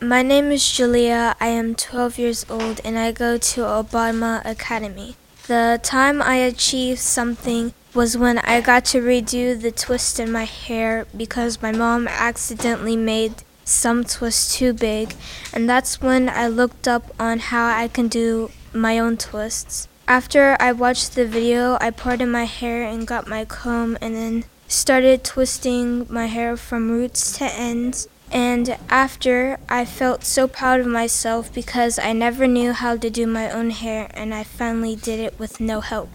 My name is Jaliah. I am 12 years old and I go to Obama Academy. The time I achieved something was when I got to redo the twist in my hair because my mom accidentally made some twist too big, and that's when I looked up on how I can do my own twists. After I watched the video, I parted my hair and got my comb and then started twisting my hair from roots to ends. And after, I felt so proud of myself because I never knew how to do my own hair and I finally did it with no help.